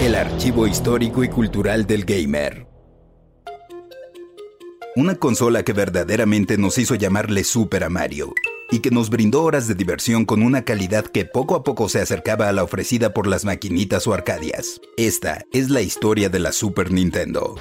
El archivo histórico y cultural del gamer. Una consola que verdaderamente nos hizo llamarle Super a Mario y que nos brindó horas de diversión con una calidad que poco a poco se acercaba a la ofrecida por las maquinitas o arcadias. Esta es la historia de la Super Nintendo.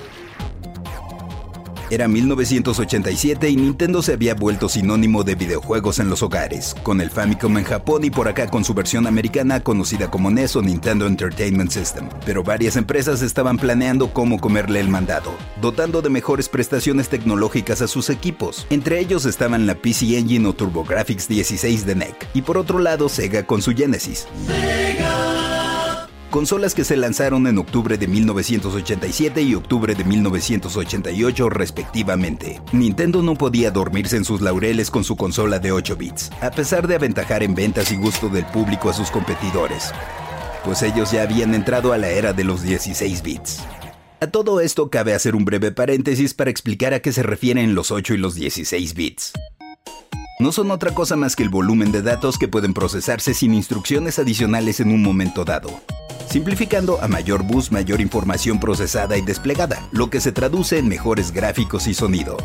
Era 1987 y Nintendo se había vuelto sinónimo de videojuegos en los hogares, con el Famicom en Japón y por acá con su versión americana conocida como NES o Nintendo Entertainment System. Pero varias empresas estaban planeando cómo comerle el mandado, dotando de mejores prestaciones tecnológicas a sus equipos. Entre ellos estaban la PC Engine o TurboGrafx 16 de NEC, y por otro lado Sega con su Genesis consolas que se lanzaron en octubre de 1987 y octubre de 1988 respectivamente. Nintendo no podía dormirse en sus laureles con su consola de 8 bits, a pesar de aventajar en ventas y gusto del público a sus competidores, pues ellos ya habían entrado a la era de los 16 bits. A todo esto cabe hacer un breve paréntesis para explicar a qué se refieren los 8 y los 16 bits no son otra cosa más que el volumen de datos que pueden procesarse sin instrucciones adicionales en un momento dado simplificando a mayor bus mayor información procesada y desplegada, lo que se traduce en mejores gráficos y sonido.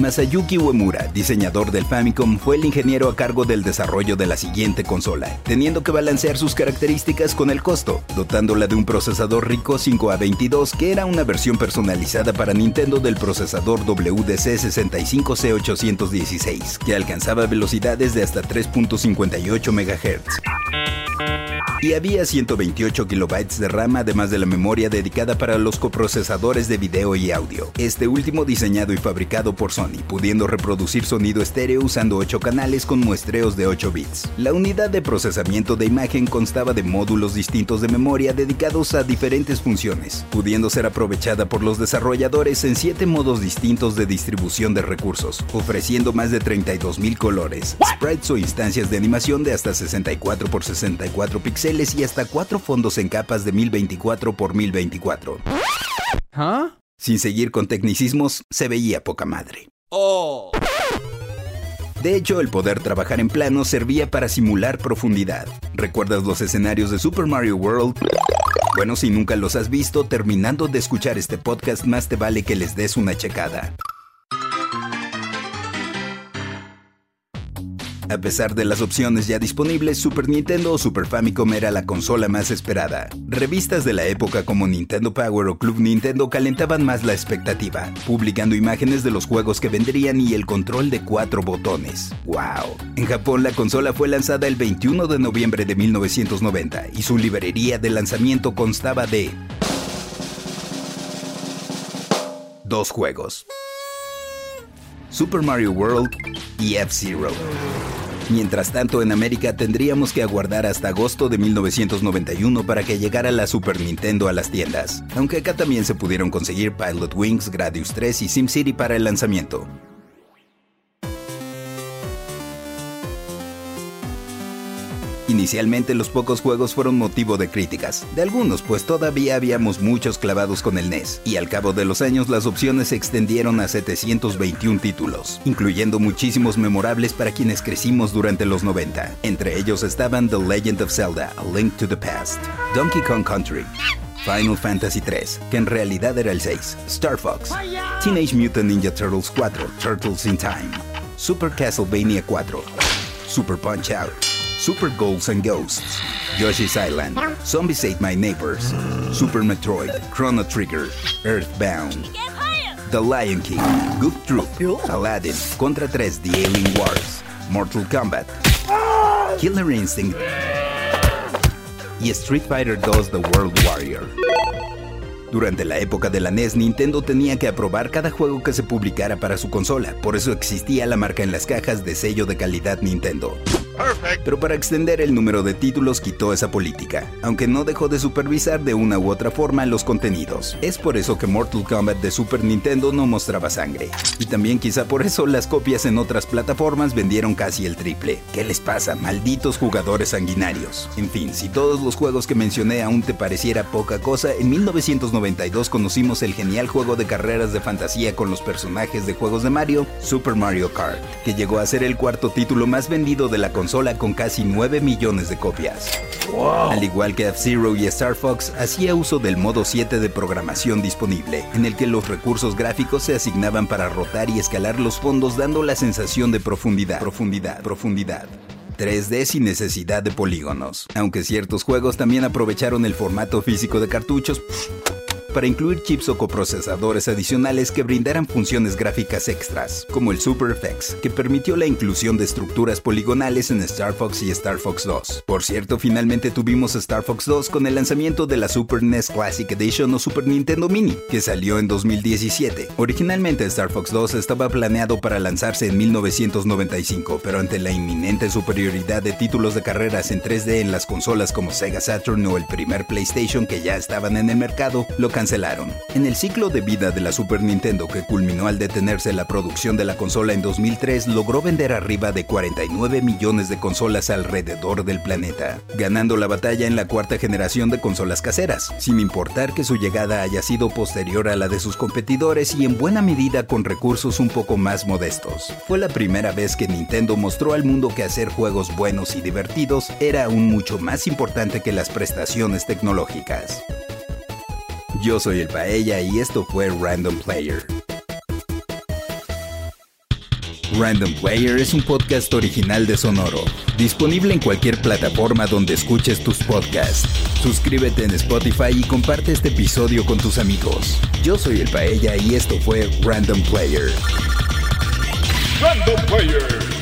Masayuki Uemura, diseñador del Famicom, fue el ingeniero a cargo del desarrollo de la siguiente consola, teniendo que balancear sus características con el costo, dotándola de un procesador rico 5A22 que era una versión personalizada para Nintendo del procesador WDC65C816, que alcanzaba velocidades de hasta 3.58 MHz y había 128 kilobytes de RAM además de la memoria dedicada para los coprocesadores de video y audio. Este último diseñado y fabricado por Sony, pudiendo reproducir sonido estéreo usando 8 canales con muestreos de 8 bits. La unidad de procesamiento de imagen constaba de módulos distintos de memoria dedicados a diferentes funciones, pudiendo ser aprovechada por los desarrolladores en 7 modos distintos de distribución de recursos, ofreciendo más de 32.000 colores, sprites o instancias de animación de hasta 64 x 64 píxeles y hasta cuatro fondos en capas de 1024 por 1024. ¿Ah? Sin seguir con tecnicismos, se veía poca madre. Oh. De hecho, el poder trabajar en plano servía para simular profundidad. ¿Recuerdas los escenarios de Super Mario World? Bueno, si nunca los has visto, terminando de escuchar este podcast, más te vale que les des una checada. A pesar de las opciones ya disponibles, Super Nintendo o Super Famicom era la consola más esperada. Revistas de la época como Nintendo Power o Club Nintendo calentaban más la expectativa, publicando imágenes de los juegos que vendrían y el control de cuatro botones. ¡Wow! En Japón la consola fue lanzada el 21 de noviembre de 1990 y su librería de lanzamiento constaba de dos juegos. Super Mario World y F-Zero. Mientras tanto, en América tendríamos que aguardar hasta agosto de 1991 para que llegara la Super Nintendo a las tiendas, aunque acá también se pudieron conseguir Pilot Wings, Gradius 3 y SimCity para el lanzamiento. Inicialmente los pocos juegos fueron motivo de críticas, de algunos pues todavía habíamos muchos clavados con el NES, y al cabo de los años las opciones se extendieron a 721 títulos, incluyendo muchísimos memorables para quienes crecimos durante los 90. Entre ellos estaban The Legend of Zelda, A Link to the Past, Donkey Kong Country, Final Fantasy 3, que en realidad era el 6, Star Fox, Teenage Mutant Ninja Turtles 4, Turtles in Time, Super Castlevania 4, Super Punch Out, Super Goals and Ghosts, Yoshi's Island, Zombies Ate My Neighbors, Super Metroid, Chrono Trigger, Earthbound, The Lion King, Goof Troop, Aladdin, Contra 3, The Alien Wars, Mortal Kombat, Killer Instinct y Street Fighter 2 The World Warrior. Durante la época de la NES, Nintendo tenía que aprobar cada juego que se publicara para su consola, por eso existía la marca en las cajas de sello de calidad Nintendo. Pero para extender el número de títulos quitó esa política, aunque no dejó de supervisar de una u otra forma los contenidos. Es por eso que Mortal Kombat de Super Nintendo no mostraba sangre. Y también quizá por eso las copias en otras plataformas vendieron casi el triple. ¿Qué les pasa, malditos jugadores sanguinarios? En fin, si todos los juegos que mencioné aún te pareciera poca cosa, en 1992 conocimos el genial juego de carreras de fantasía con los personajes de juegos de Mario, Super Mario Kart, que llegó a ser el cuarto título más vendido de la consola consola con casi 9 millones de copias. Al igual que F-Zero y Star Fox, hacía uso del modo 7 de programación disponible, en el que los recursos gráficos se asignaban para rotar y escalar los fondos dando la sensación de profundidad, profundidad, profundidad. 3D sin necesidad de polígonos. Aunque ciertos juegos también aprovecharon el formato físico de cartuchos, para incluir chips o coprocesadores adicionales que brindaran funciones gráficas extras, como el SuperFX, que permitió la inclusión de estructuras poligonales en Star Fox y Star Fox 2. Por cierto, finalmente tuvimos Star Fox 2 con el lanzamiento de la Super NES Classic Edition o Super Nintendo Mini, que salió en 2017. Originalmente Star Fox 2 estaba planeado para lanzarse en 1995, pero ante la inminente superioridad de títulos de carreras en 3D en las consolas como Sega Saturn o el primer PlayStation que ya estaban en el mercado, lo cancelaron. En el ciclo de vida de la Super Nintendo que culminó al detenerse la producción de la consola en 2003, logró vender arriba de 49 millones de consolas alrededor del planeta, ganando la batalla en la cuarta generación de consolas caseras, sin importar que su llegada haya sido posterior a la de sus competidores y en buena medida con recursos un poco más modestos. Fue la primera vez que Nintendo mostró al mundo que hacer juegos buenos y divertidos era aún mucho más importante que las prestaciones tecnológicas. Yo soy el Paella y esto fue Random Player. Random Player es un podcast original de Sonoro, disponible en cualquier plataforma donde escuches tus podcasts. Suscríbete en Spotify y comparte este episodio con tus amigos. Yo soy el Paella y esto fue Random Player. Random Player.